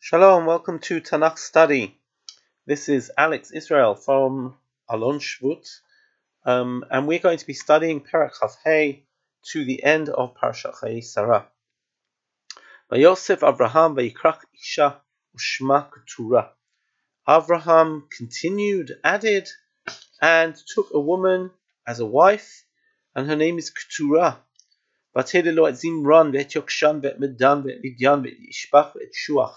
Shalom, welcome to Tanakh study. This is Alex Israel from Alon Shvut, um, and we're going to be studying Perak Hey to the end of Parashat Chayi Sarah. Yosef Avraham vayikrach isha ushma Keturah. Avraham continued, added, and took a woman as a wife, and her name is Keturah. Vatele lo et Zimran, vet Yokshan, vet Medan, vet Midyan, vet Ishbach, vet Shuach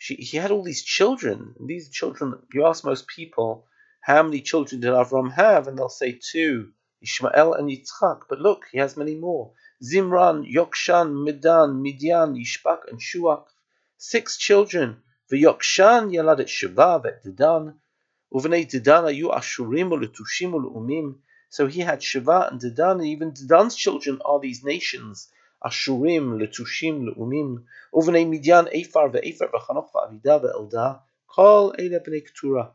she, he had all these children. These children, you ask most people, how many children did Avram have? And they'll say two, Ishmael and Yitzchak. But look, he has many more. Zimran, Yokshan, Midan, Midian, Yishbak, and Shuach. Six children. V'Yokshan yalad et Sheva v'et Dedan. Uvnei Dedan ayu Ashurim u'letushim u'le'umim. So he had Sheva and Dedan, and even Dedan's children are these nations. Ashurim, Letushim, Leumim, Uvnei Midyan, Ephar, Ve'ephar, V'chanoch, Ve'avida, Ve'elda, Kol Eile B'nei Keturah.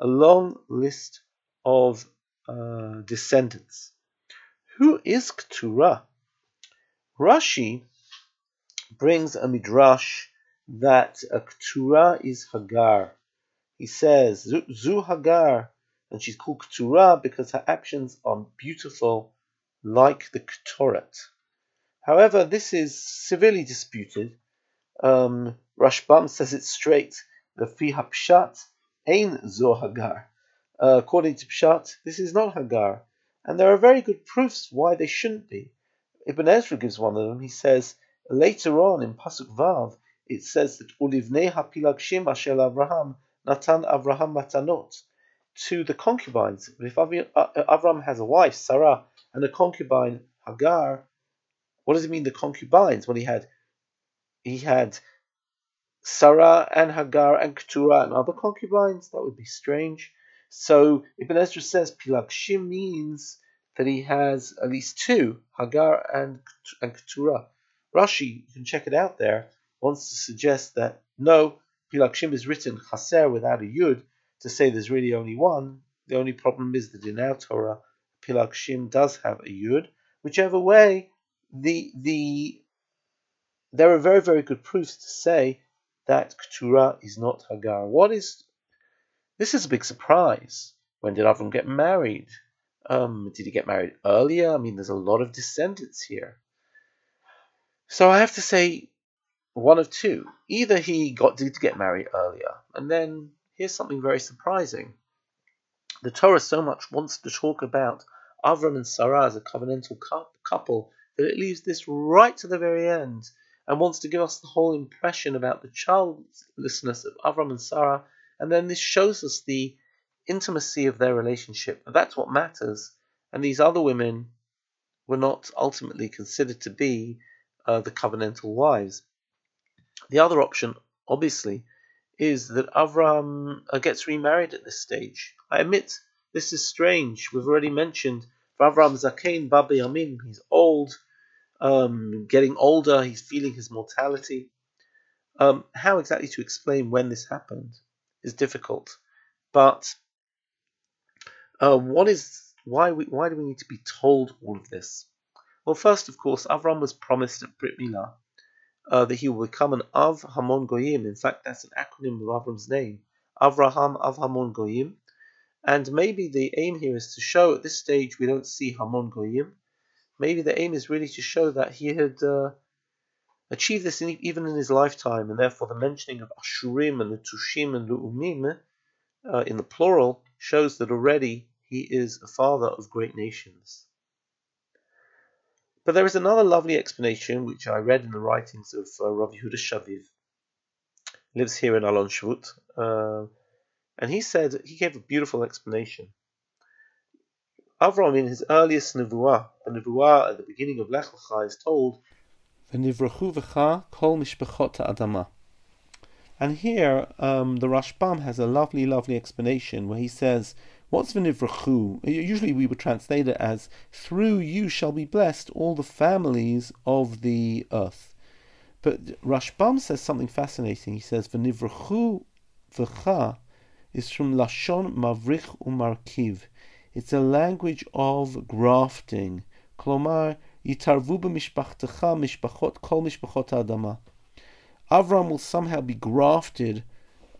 A long list of uh, descendants. Who is Keturah? Rashi brings a midrash that a Keturah is Hagar. He says, Zu Hagar, and she's called Keturah because her actions are beautiful like the Ketoret. However, this is severely disputed. Um, Rashbam says it straight. The fi hapshat ein zo Hagar. Uh, according to Pshat, this is not Hagar, and there are very good proofs why they shouldn't be. Ibn Ezra gives one of them. He says later on in Pasuk Vav, it says that ulivnei hapilagshim ashel Avraham natan Avraham matanot to the concubines. If Avram has a wife, Sarah, and a concubine, Hagar, what does it mean the concubines? Well, he had he had Sarah and Hagar and Keturah and other concubines. That would be strange. So Ibn Ezra says Pilakshim means that he has at least two, Hagar and, and Keturah. Rashi, you can check it out there, wants to suggest that no, Pilakshim is written Chaser without a Yud to say there's really only one. The only problem is that in our Torah, Pilakshim does have a Yud. Whichever way, the the there are very very good proofs to say that Keturah is not Hagar. What is this is a big surprise. When did Avram get married? Um, did he get married earlier? I mean, there's a lot of descendants here. So I have to say one of two. Either he got did get married earlier, and then here's something very surprising. The Torah so much wants to talk about Avram and Sarah as a covenantal couple that it leaves this right to the very end and wants to give us the whole impression about the childlessness of Avram and Sarah, and then this shows us the intimacy of their relationship. That's what matters. And these other women were not ultimately considered to be uh, the covenantal wives. The other option, obviously, is that Avram uh, gets remarried at this stage. I admit this is strange. We've already mentioned Avram Zakein Babi Yamin, he's old, um, getting older, he's feeling his mortality. Um, how exactly to explain when this happened is difficult, but uh, what is why we, why do we need to be told all of this? Well, first, of course, Avram was promised at Brit Milah uh, that he will become an Av Hamon Goyim. In fact, that's an acronym of Avram's name, Avraham Av Hamon Goyim. And maybe the aim here is to show at this stage we don't see Hamon Goyim. Maybe the aim is really to show that he had uh, achieved this in, even in his lifetime, and therefore the mentioning of Ashurim and the Tushim and Lu'umim uh, in the plural shows that already he is a father of great nations. But there is another lovely explanation which I read in the writings of uh, Rav Yehuda Shaviv. Lives here in Alon Shvut. Uh, and he said, he gave a beautiful explanation. Avram, in his earliest nevuah, the nevuah at the beginning of Lech Lecha, is told, "V'nivrachu v'cha kol mishpachot adama." And here, um, the Rashbam has a lovely, lovely explanation where he says, "What's v'nivrachu?" Usually, we would translate it as "Through you shall be blessed all the families of the earth." But Rashbam says something fascinating. He says, "V'nivrachu v'cha." is from Lashon Mavrich Umarkiv. It's a language of grafting. Adama. Avram will somehow be grafted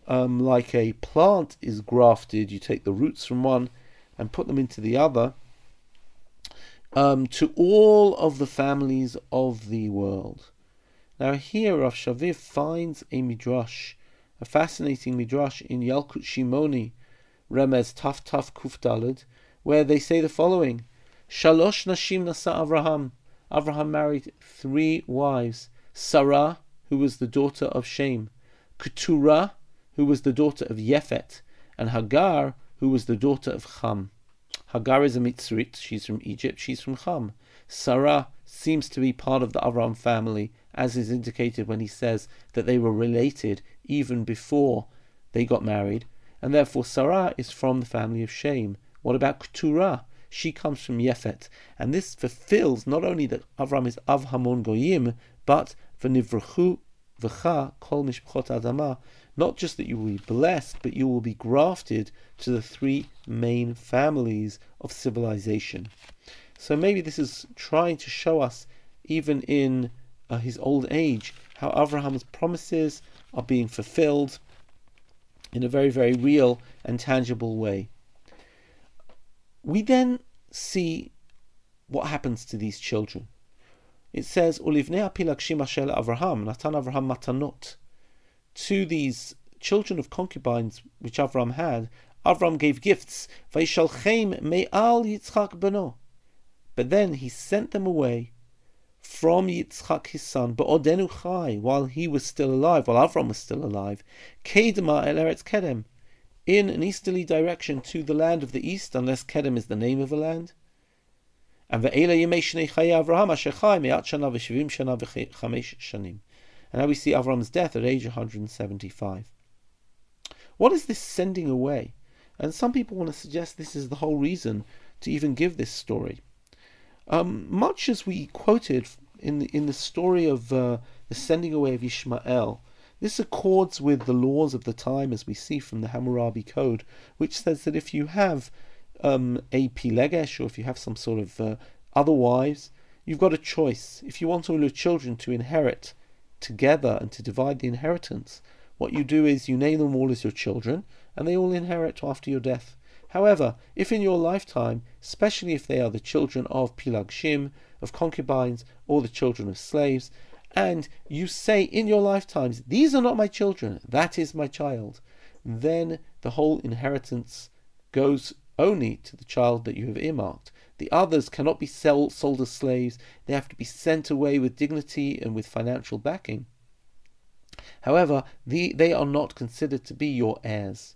um, like a plant is grafted. You take the roots from one and put them into the other. Um, to all of the families of the world. Now here Rav Shaviv finds a midrash, a fascinating midrash in Yalkut Shimoni, Remez Taf Taf Kuf Dalid, where they say the following: Shalosh Nashim Nasa Avraham. Avraham married three wives: Sarah, who was the daughter of Shem, Keturah, who was the daughter of Yefet, and Hagar, who was the daughter of Cham. Hagar is a Mitzrit, she's from Egypt, she's from Cham. Sarah seems to be part of the Avram family, as is indicated when he says that they were related even before they got married, and therefore Sarah is from the family of Shem. What about Keturah? She comes from Yefet, and this fulfills not only that Avram is Av Hamon Goyim, but V'nivrachu V'cha Kol Mishpachot Adama, not just that you will be blessed, but you will be grafted to the three main families of civilization. So maybe this is trying to show us, even in uh, his old age, how Abraham's promises are being fulfilled in a very, very real and tangible way. We then see what happens to these children. It says, Avraham, Natan Avraham matanot to these children of concubines which Avram had, Avram gave gifts. Vaishalchem me'al Yitzchak beno. But then he sent them away from Yitzchak his son, but Odenu while he was still alive, while Avram was still alive, Kedema el Eretz Kedem, in an easterly direction to the land of the east, unless Kedem is the name of a land. And now we see Avram's death at age 175. What is this sending away? And some people want to suggest this is the whole reason to even give this story. Um, much as we quoted in the, in the story of uh, the sending away of Ishmael, this accords with the laws of the time, as we see from the Hammurabi Code, which says that if you have um, a pilegesh, or if you have some sort of uh, other wives, you've got a choice. If you want all your children to inherit together and to divide the inheritance, what you do is you name them all as your children, and they all inherit after your death. However, if in your lifetime, especially if they are the children of Pilagshim, of concubines, or the children of slaves, and you say in your lifetimes, These are not my children, that is my child, then the whole inheritance goes only to the child that you have earmarked. The others cannot be sell, sold as slaves, they have to be sent away with dignity and with financial backing. However, the, they are not considered to be your heirs.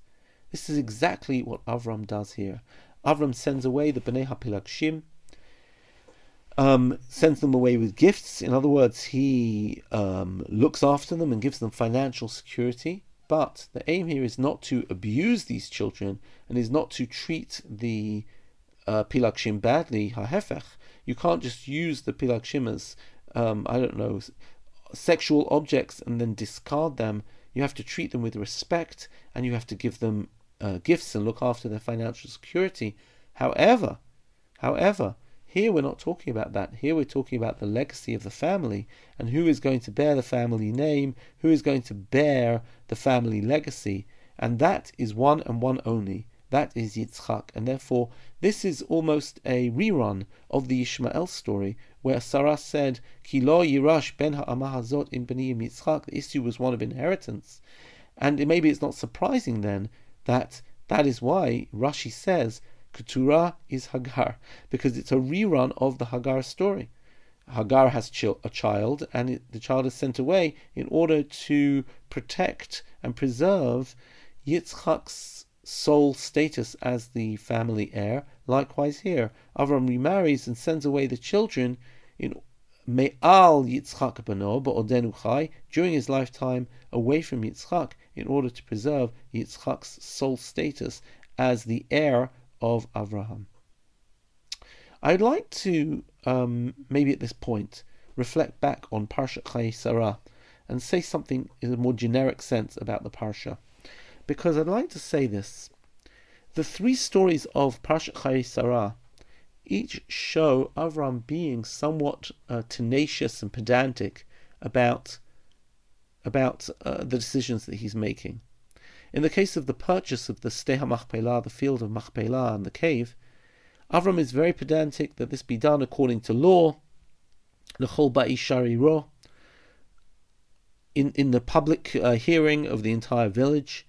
This is exactly what Avram does here. Avram sends away the Bnei HaPilagshim, um, sends them away with gifts. In other words, he um, looks after them and gives them financial security. But the aim here is not to abuse these children and is not to treat the uh, pilakshim badly, hahefech, you can't just use the pilakshim as, um, I don't know, sexual objects and then discard them. You have to treat them with respect and you have to give them uh, gifts and look after their financial security. However, however, here we're not talking about that. Here we're talking about the legacy of the family and who is going to bear the family name, who is going to bear the family legacy, and that is one and one only. That is Yitzchak, and therefore this is almost a rerun of the Ishmael story, where Sarah said, "Ki lo yirash ben ha'amah in b'niyim Yitzchak." The issue was one of inheritance, and maybe it's not surprising then that that is why Rashi says Keturah is Hagar, because it's a rerun of the Hagar story. Hagar has a child, and it, the child is sent away in order to protect and preserve Yitzchak's sole status as the family heir. Likewise here, Avram remarries and sends away the children in Me'al Yitzchak bano ba'odenu chai during his lifetime away from Yitzchak in order to preserve Yitzchak's sole status as the heir of Avraham. I'd like to um, maybe at this point reflect back on Parsha Chai Sarah and say something in a more generic sense about the Parsha because I'd like to say this. The three stories of Parshat Chai Sarah each show Avram being somewhat uh, tenacious and pedantic about about uh, the decisions that he's making. In the case of the purchase of the Steha Machpelah, the field of Machpelah and the cave, Avram is very pedantic that this be done according to law, L'chol Ba'ishari Ro, in, in the public uh, hearing of the entire village,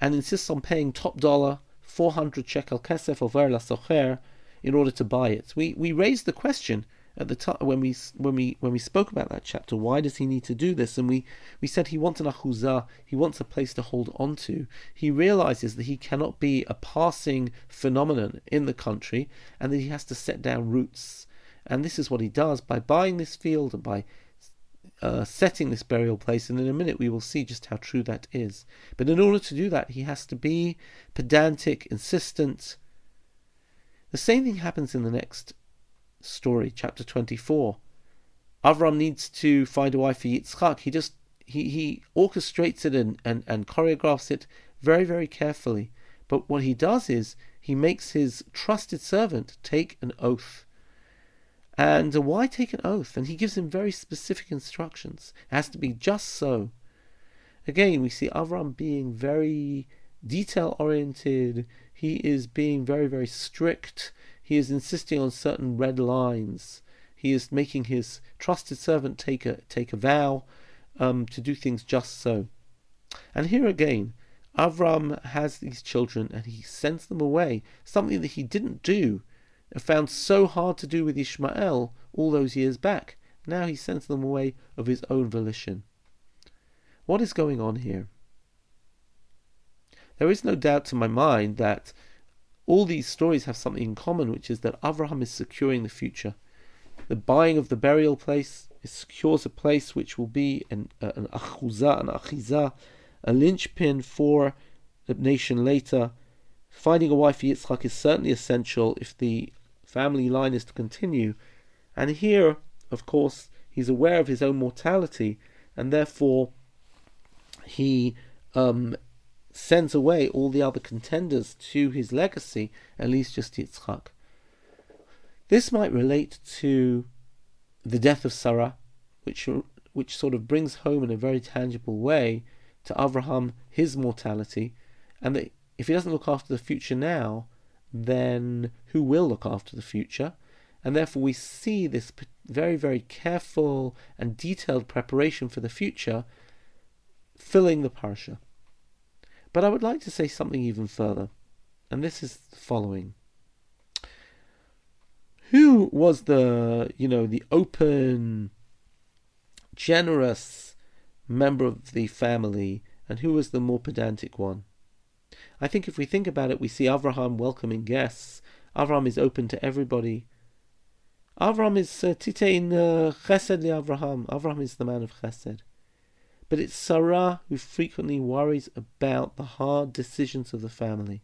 and insists on paying top dollar 400 shekel kesef over la socher in order to buy it. We we raised the question at the time when we when we when we spoke about that chapter. Why does he need to do this? And we we said he wants an achuzah. He wants a place to hold on to. He realizes that he cannot be a passing phenomenon in the country, and that he has to set down roots. And this is what he does by buying this field and by uh, setting this burial place, and in a minute we will see just how true that is. But in order to do that, he has to be pedantic, insistent. The same thing happens in the next story, chapter 24. Avram needs to find a wife for Yitzchak. He just he, he orchestrates it and, and, and choreographs it very, very carefully. But what he does is he makes his trusted servant take an oath. And why take an oath? And he gives him very specific instructions. It has to be just so. Again, we see Avram being very detail oriented. He is being very, very strict. He is insisting on certain red lines. He is making his trusted servant take a take a vow um, to do things just so. And here again, Avram has these children and he sends them away, something that he didn't do found so hard to do with Ishmael all those years back. Now he sends them away of his own volition. What is going on here? There is no doubt to my mind that all these stories have something in common, which is that Abraham is securing the future. The buying of the burial place secures a place which will be an, uh, an achuzah, an achizah, a linchpin for the nation later. Finding a wife for Yitzchak is certainly essential if the family line is to continue. And here, of course, he's aware of his own mortality, and therefore he um, sends away all the other contenders to his legacy, at least just Yitzchak. This might relate to the death of Sarah, which which sort of brings home in a very tangible way to Abraham his mortality, and that if he doesn't look after the future now, then who will look after the future? And therefore, we see this very, very careful and detailed preparation for the future filling the parsha. But I would like to say something even further, and this is the following. Who was the, you know, the open, generous member of the family, and who was the more pedantic one? I think if we think about it, we see Avraham welcoming guests. Avraham is open to everybody. Avraham is uh, titein uh, chesed li Avraham. Avraham is the man of chesed. But it's Sarah who frequently worries about the hard decisions of the family.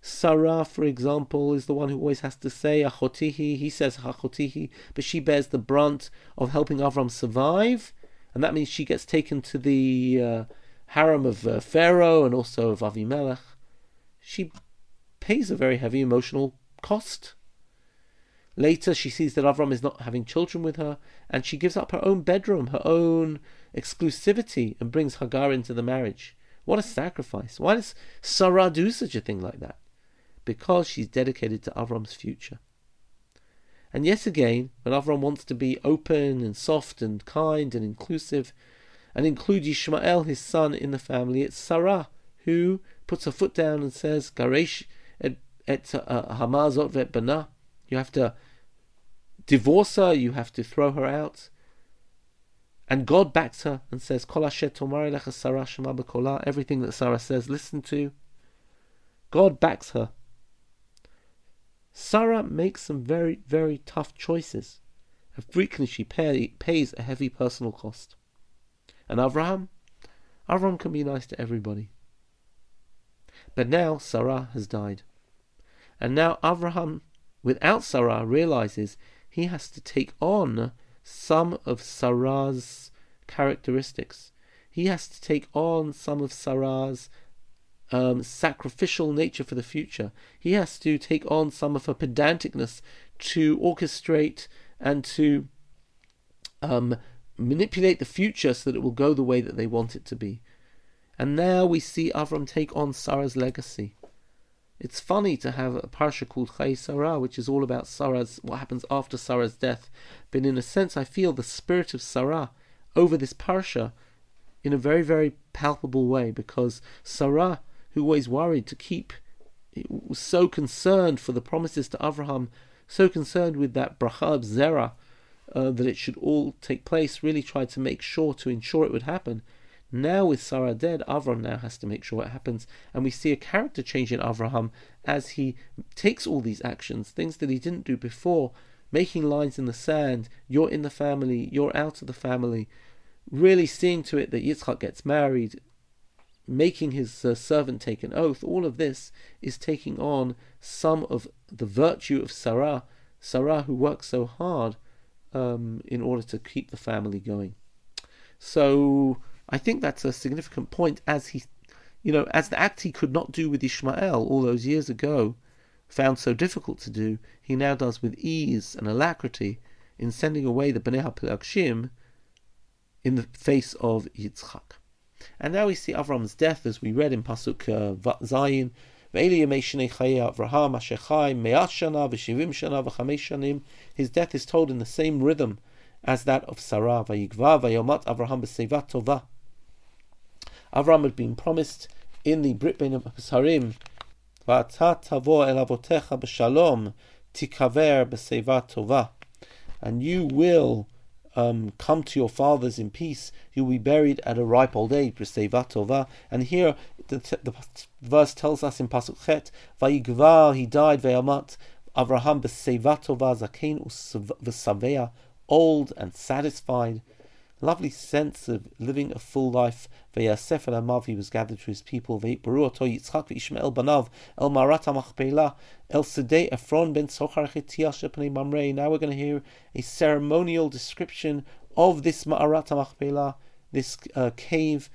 Sarah, for example, is the one who always has to say achotihi. He says achotihi, but she bears the brunt of helping Avram survive, and that means she gets taken to the uh, harem of uh, Pharaoh and also of Avimelech, she pays a very heavy emotional cost. Later, she sees that Avram is not having children with her, and she gives up her own bedroom, her own exclusivity, and brings Hagar into the marriage. What a sacrifice! Why does Sarah do such a thing like that? Because she's dedicated to Avram's future. And yet again, when Avram wants to be open and soft and kind and inclusive, and include Yishmael, his son, in the family. It's Sarah who puts her foot down and says, Garesh et, et uh, hamazot vet bana. You have to divorce her, you have to throw her out. And God backs her and says, Everything that Sarah says, listen to. God backs her. Sarah makes some very, very tough choices. And frequently she pay, pays a heavy personal cost. And Avraham? Avraham can be nice to everybody. But now Sarah has died. And now Avraham, without Sarah, realizes he has to take on some of Sarah's characteristics. He has to take on some of Sarah's um, sacrificial nature for the future. He has to take on some of her pedanticness to orchestrate and to um, manipulate the future so that it will go the way that they want it to be. And now we see Avram take on Sarah's legacy. It's funny to have a parsha called Chai Sarah, which is all about Sarah's what happens after Sarah's death. But in a sense, I feel the spirit of Sarah over this parsha in a very, very palpable way because Sarah, who always worried to keep, was so concerned for the promises to Abraham, so concerned with that bracha of uh, that it should all take place, really tried to make sure to ensure it would happen. Now, with Sarah dead, Avram now has to make sure it happens, and we see a character change in Avraham as he takes all these actions, things that he didn't do before, making lines in the sand. You're in the family, you're out of the family. Really seeing to it that Yitzchak gets married, making his uh, servant take an oath. All of this is taking on some of the virtue of Sarah, Sarah who works so hard um, in order to keep the family going. So I think that's a significant point as he, you know, as the act he could not do with Ishmael all those years ago, found so difficult to do, he now does with ease and alacrity in sending away the Bnei HaPelagshim in the face of Yitzchak. And now we see Avram's death, as we read in Pasuk uh, Zayin, his death is told in the same rhythm as that of Sarah. Vayigva vayomat Avraham b'seivat tova. Avram had been promised in the Brit Bein Harim, V'ata tavo el avotecha b'shalom tikaver b'seivat tova. And you will um, come to your fathers in peace. You will be buried at a ripe old age, b'seivat tova. And here the, the, verse tells us in Pasuk Chet, Vayigva, he died, ve'amat, Avraham b'seivat tova zakein old and satisfied lovely sense of living a full life. Vayasef el Amav, he was gathered to his people. Vayitbaru oto Yitzchak v'Ishmael banav el Marat HaMachpelah el Sedei Ephron ben Sochar Chetiel shepnei Mamrei. Now we're going to hear a ceremonial description of this Ma'arat HaMachpelah, this uh, cave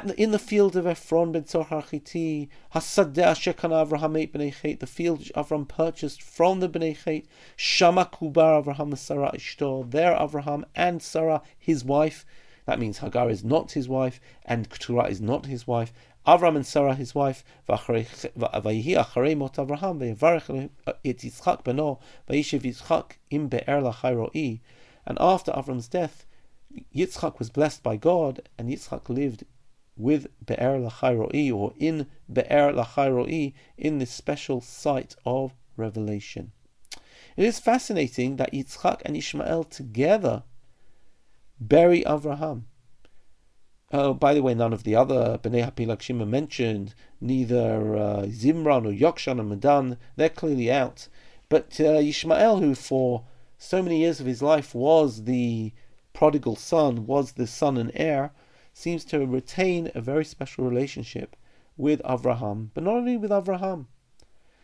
the, in the field of Ephron ben Zohar Chiti, Hasadeh Shekana Avraham ate Bnei Chet, the field which Avraham purchased from the Bnei Chet, Shama Kubar Avraham Sarah Ishtor, there Avraham and Sarah, his wife, that means Hagar is not his wife, and Keturah is not his wife. Avram and Sarah, his wife, Vayihi Acharei Mot Avraham, Vayivarech uh, et Yitzchak beno, Vayishev Yitzchak im Be'er Lachai And after Avram's death, Yitzchak was blessed by God, and Yitzchak lived with Be'er Lachairoi or in Be'er Lachairoi in this special site of revelation. It is fascinating that Yitzchak and Ishmael together bury Avraham. Oh, by the way, none of the other Bnei Hapilagshim are mentioned, neither uh, Zimran or Yokshan or Medan, they're clearly out. But uh, Ishmael, who for so many years of his life was the prodigal son, was the son and heir, seems to retain a very special relationship with Avraham, but not only with Avraham.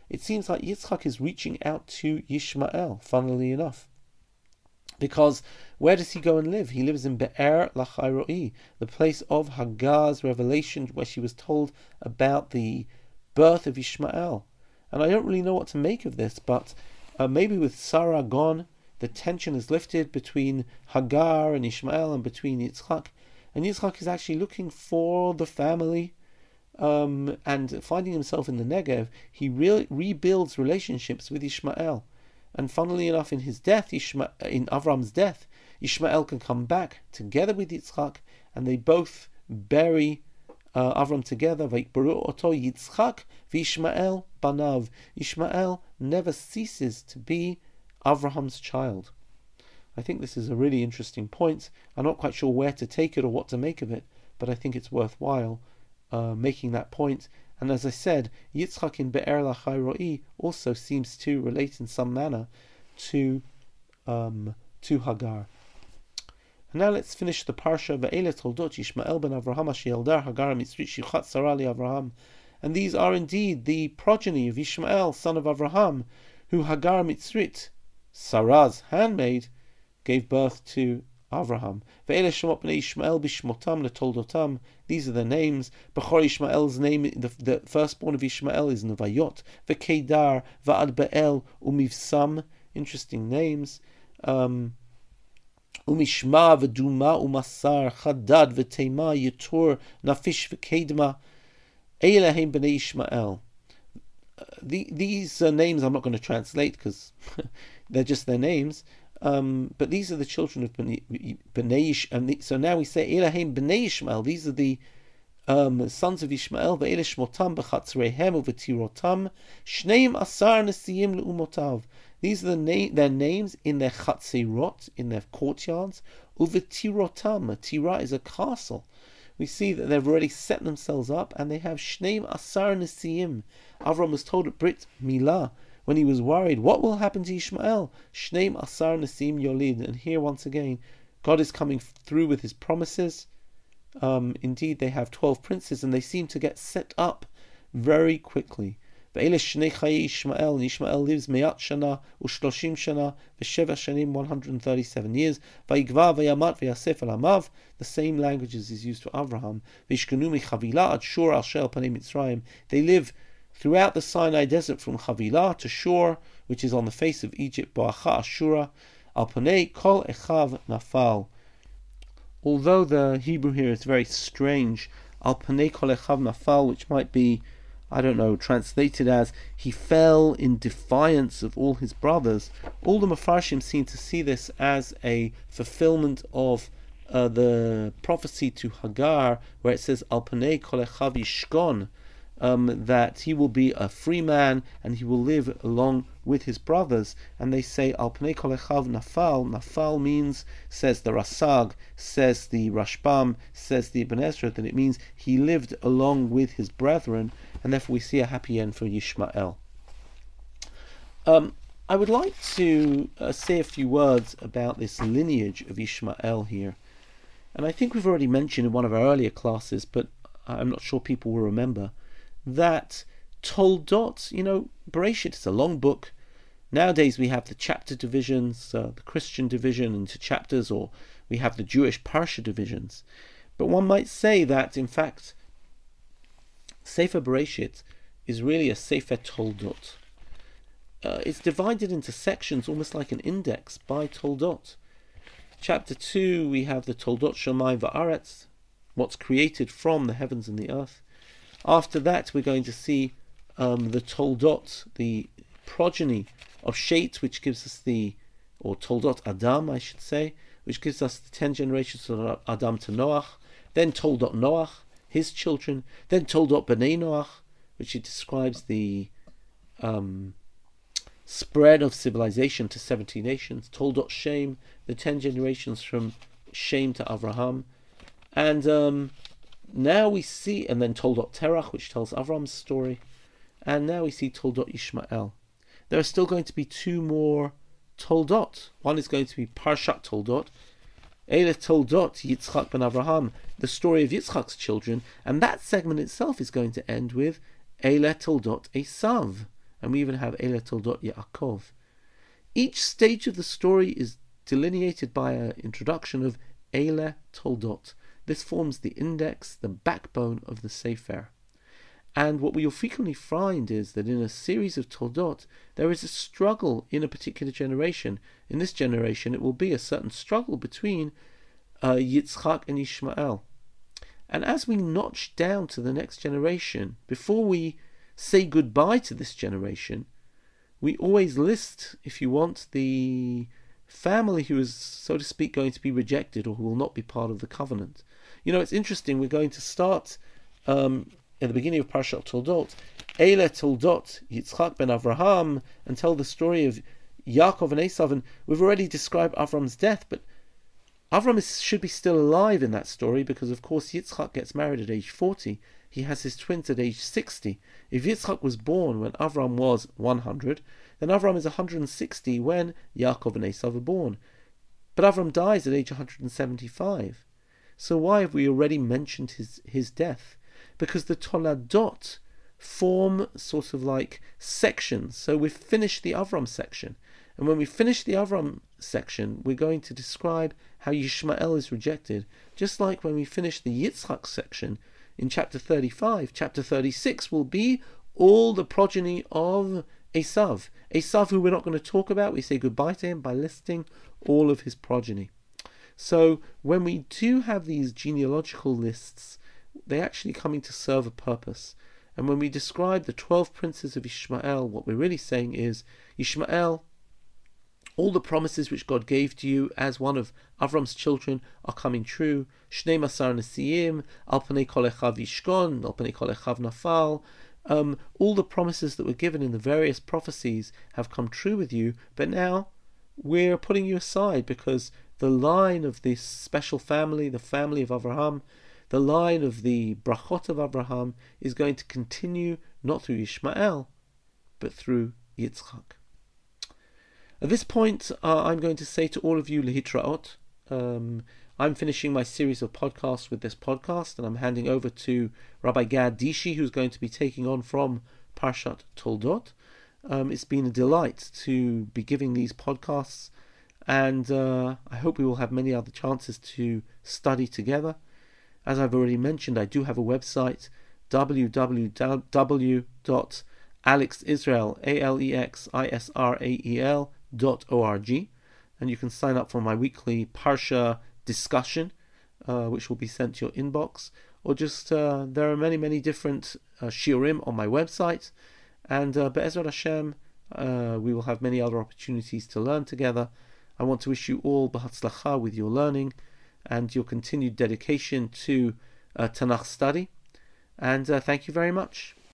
It seems like Yitzchak is reaching out to Yishmael, funnily enough. Because where does he go and live? He lives in Be'er Lachairoi, the place of Hagar's revelation, where she was told about the birth of Ishmael. And I don't really know what to make of this, but uh, maybe with Sarah gone, the tension is lifted between Hagar and Ishmael and between Yitzchak. And Yitzchak is actually looking for the family um, and finding himself in the Negev. He re- rebuilds relationships with Ishmael. And funnily enough, in his death, Ishma- in Avram's death, Ishmael can come back together with Yitzchak, and they both bury uh, Avram together. oto banav. Ishmael never ceases to be Avraham's child. I think this is a really interesting point. I'm not quite sure where to take it or what to make of it, but I think it's worthwhile uh, making that point. And as I said, Yitzchak in Be'er Lachai also seems to relate in some manner to um, to Hagar. And now let's finish the parsha. Ve'ele toldot Yishmael ben Avraham asher Hagar mitzrit shichat Sarah Avraham. And these are indeed the progeny of Ishmael, son of Avraham, who Hagar mitzrit, Sarah's handmaid, gave birth to Avraham. These are the names. Bechor Ishmael's name, the, the firstborn of Ishmael is Nevayot. Ve'kedar, Va'ad Be'el, Umivsam. Interesting names. Um, Umishma v'duma umasar chadad v'tema yitur nafish v'kedma Elohim b'nei Ishmael. Uh, the, these uh, names I'm not going to translate because they're just their names. Um, but these are the children of Bnei Ishmael. So now we say Elahim Bnei Ishmael. These are the um, sons of Ishmael. Ve'ele shmotam b'chatzreihem u'v'tirotam. Shneim asar nesiyim le'umotav. These are the na- their names in their chatzerot, in their courtyards. U'v'tirotam. Tira is a castle. We see that they've already set themselves up and they have Shneim asar nesiyim. Avram was told at Brit Milah when he was worried, what will happen to Ishmael? Shneim Asar Nasim Yolid. And here once again, God is coming through with his promises. Um, indeed, they have 12 princes and they seem to get set up very quickly. Ishmael, and Ishmael lives me'at shana, ushloshim shana, v'sheva shanim, 137 years. V'yasef al amav, the same languages is used to Abraham. Ad shur al shel panei Mitzrayim. They live throughout the Sinai desert from Havilah to Shur, which is on the face of Egypt, Boacha Ashura, Alpanei Kol Echav Nafal. Although the Hebrew here is very strange, Alpanei Kol Echav Nafal, which might be, I don't know, translated as he fell in defiance of all his brothers, all the Mefarshim seem to see this as a fulfillment of uh, the prophecy to Hagar, where it says Alpanei Kol Echav Yishkon um, that he will be a free man and he will live along with his brothers. And they say, Al Pnei Nafal. Nafal means, says the Rasag, says the Rashbam, says the Ibn Ezra, that it means he lived along with his brethren, and therefore we see a happy end for Yishmael. Um, I would like to uh, say a few words about this lineage of Ishmael here. And I think we've already mentioned in one of our earlier classes, but I'm not sure people will remember that Toldot, you know, Bereshit is a long book. Nowadays we have the chapter divisions, uh, the Christian division into chapters, or we have the Jewish Parsha divisions. But one might say that, in fact, Sefer Bereshit is really a Sefer Toldot. Uh, it's divided into sections almost like an index by Toldot. Chapter 2, we have the Toldot Shomai Va'aretz, what's created from the heavens and the earth. After that, we're going to see um, the Toldot, the progeny of Shet, which gives us the, or Toldot Adam, I should say, which gives us the ten generations of Adam to Noach. Then Toldot Noach, his children. Then Toldot Bnei Noach, which describes the um, spread of civilization to 70 nations. Toldot Shem, the ten generations from Shem to Abraham. And um, now we see, and then Toldot Terach, which tells Avram's story, and now we see Toldot Ishmael. There are still going to be two more Toldot. One is going to be Parshat Toldot, Eile Toldot Yitzchak ben Avraham, the story of Yitzchak's children, and that segment itself is going to end with Eile Toldot Esav, and we even have Eile Toldot Yaakov. Each stage of the story is delineated by an introduction of Eile Toldot, this forms the index, the backbone of the Sefer. And what we will frequently find is that in a series of Toldot, there is a struggle in a particular generation. In this generation, it will be a certain struggle between uh, Yitzchak and Ishmael. And as we notch down to the next generation, before we say goodbye to this generation, we always list, if you want, the family who is, so to speak, going to be rejected or who will not be part of the covenant. You know, it's interesting. We're going to start um, at the beginning of Parshat Toldot, Eile Toldot Yitzchak ben Avraham, and tell the story of Yaakov and Esav. And we've already described Avram's death, but Avram is, should be still alive in that story because, of course, Yitzchak gets married at age 40. He has his twins at age 60. If Yitzchak was born when Avram was 100, then Avram is 160 when Yaakov and Esav are born. But Avram dies at age 175. So why have we already mentioned his, his death? Because the Toladot form sort of like sections. So we've finished the Avram section. And when we finish the Avram section, we're going to describe how Yishmael is rejected, just like when we finish the Yitzchak section in chapter 35. Chapter 36 will be all the progeny of Esav. Esav, who we're not going to talk about, we say goodbye to him by listing all of his progeny. So when we do have these genealogical lists, they actually coming to serve a purpose. And when we describe the 12 princes of Ishmael, what we're really saying is Ishmael, all the promises which God gave to you as one of Avram's children are coming true. Shnei Masar Nesiim, Alpanei Kolechav Yishkon, Alpanei Kolechav Nafal. Um, all the promises that were given in the various prophecies have come true with you, but now we're putting you aside because the line of this special family, the family of Abraham, the line of the brachot of Abraham is going to continue not through Ishmael, but through Yitzchak. At this point, uh, I'm going to say to all of you, Lehitraot, um, I'm finishing my series of podcasts with this podcast, and I'm handing over to Rabbi Gad Dishi, who's going to be taking on from Parshat Toldot. Um, it's been a delight to be giving these podcasts, and uh, I hope we will have many other chances to study together. As I've already mentioned, I do have a website www.alexisrael, A-L-E-X-I-S-R-A-E-L dot O-R-G, and you can sign up for my weekly Parsha discussion, uh, which will be sent to your inbox, or just uh, there are many, many different uh, shiurim on my website, and uh, Be'ezrat Hashem, uh, we will have many other opportunities to learn together. I want to wish you all b'hatzlacha with your learning and your continued dedication to uh, Tanakh study. And uh, thank you very much.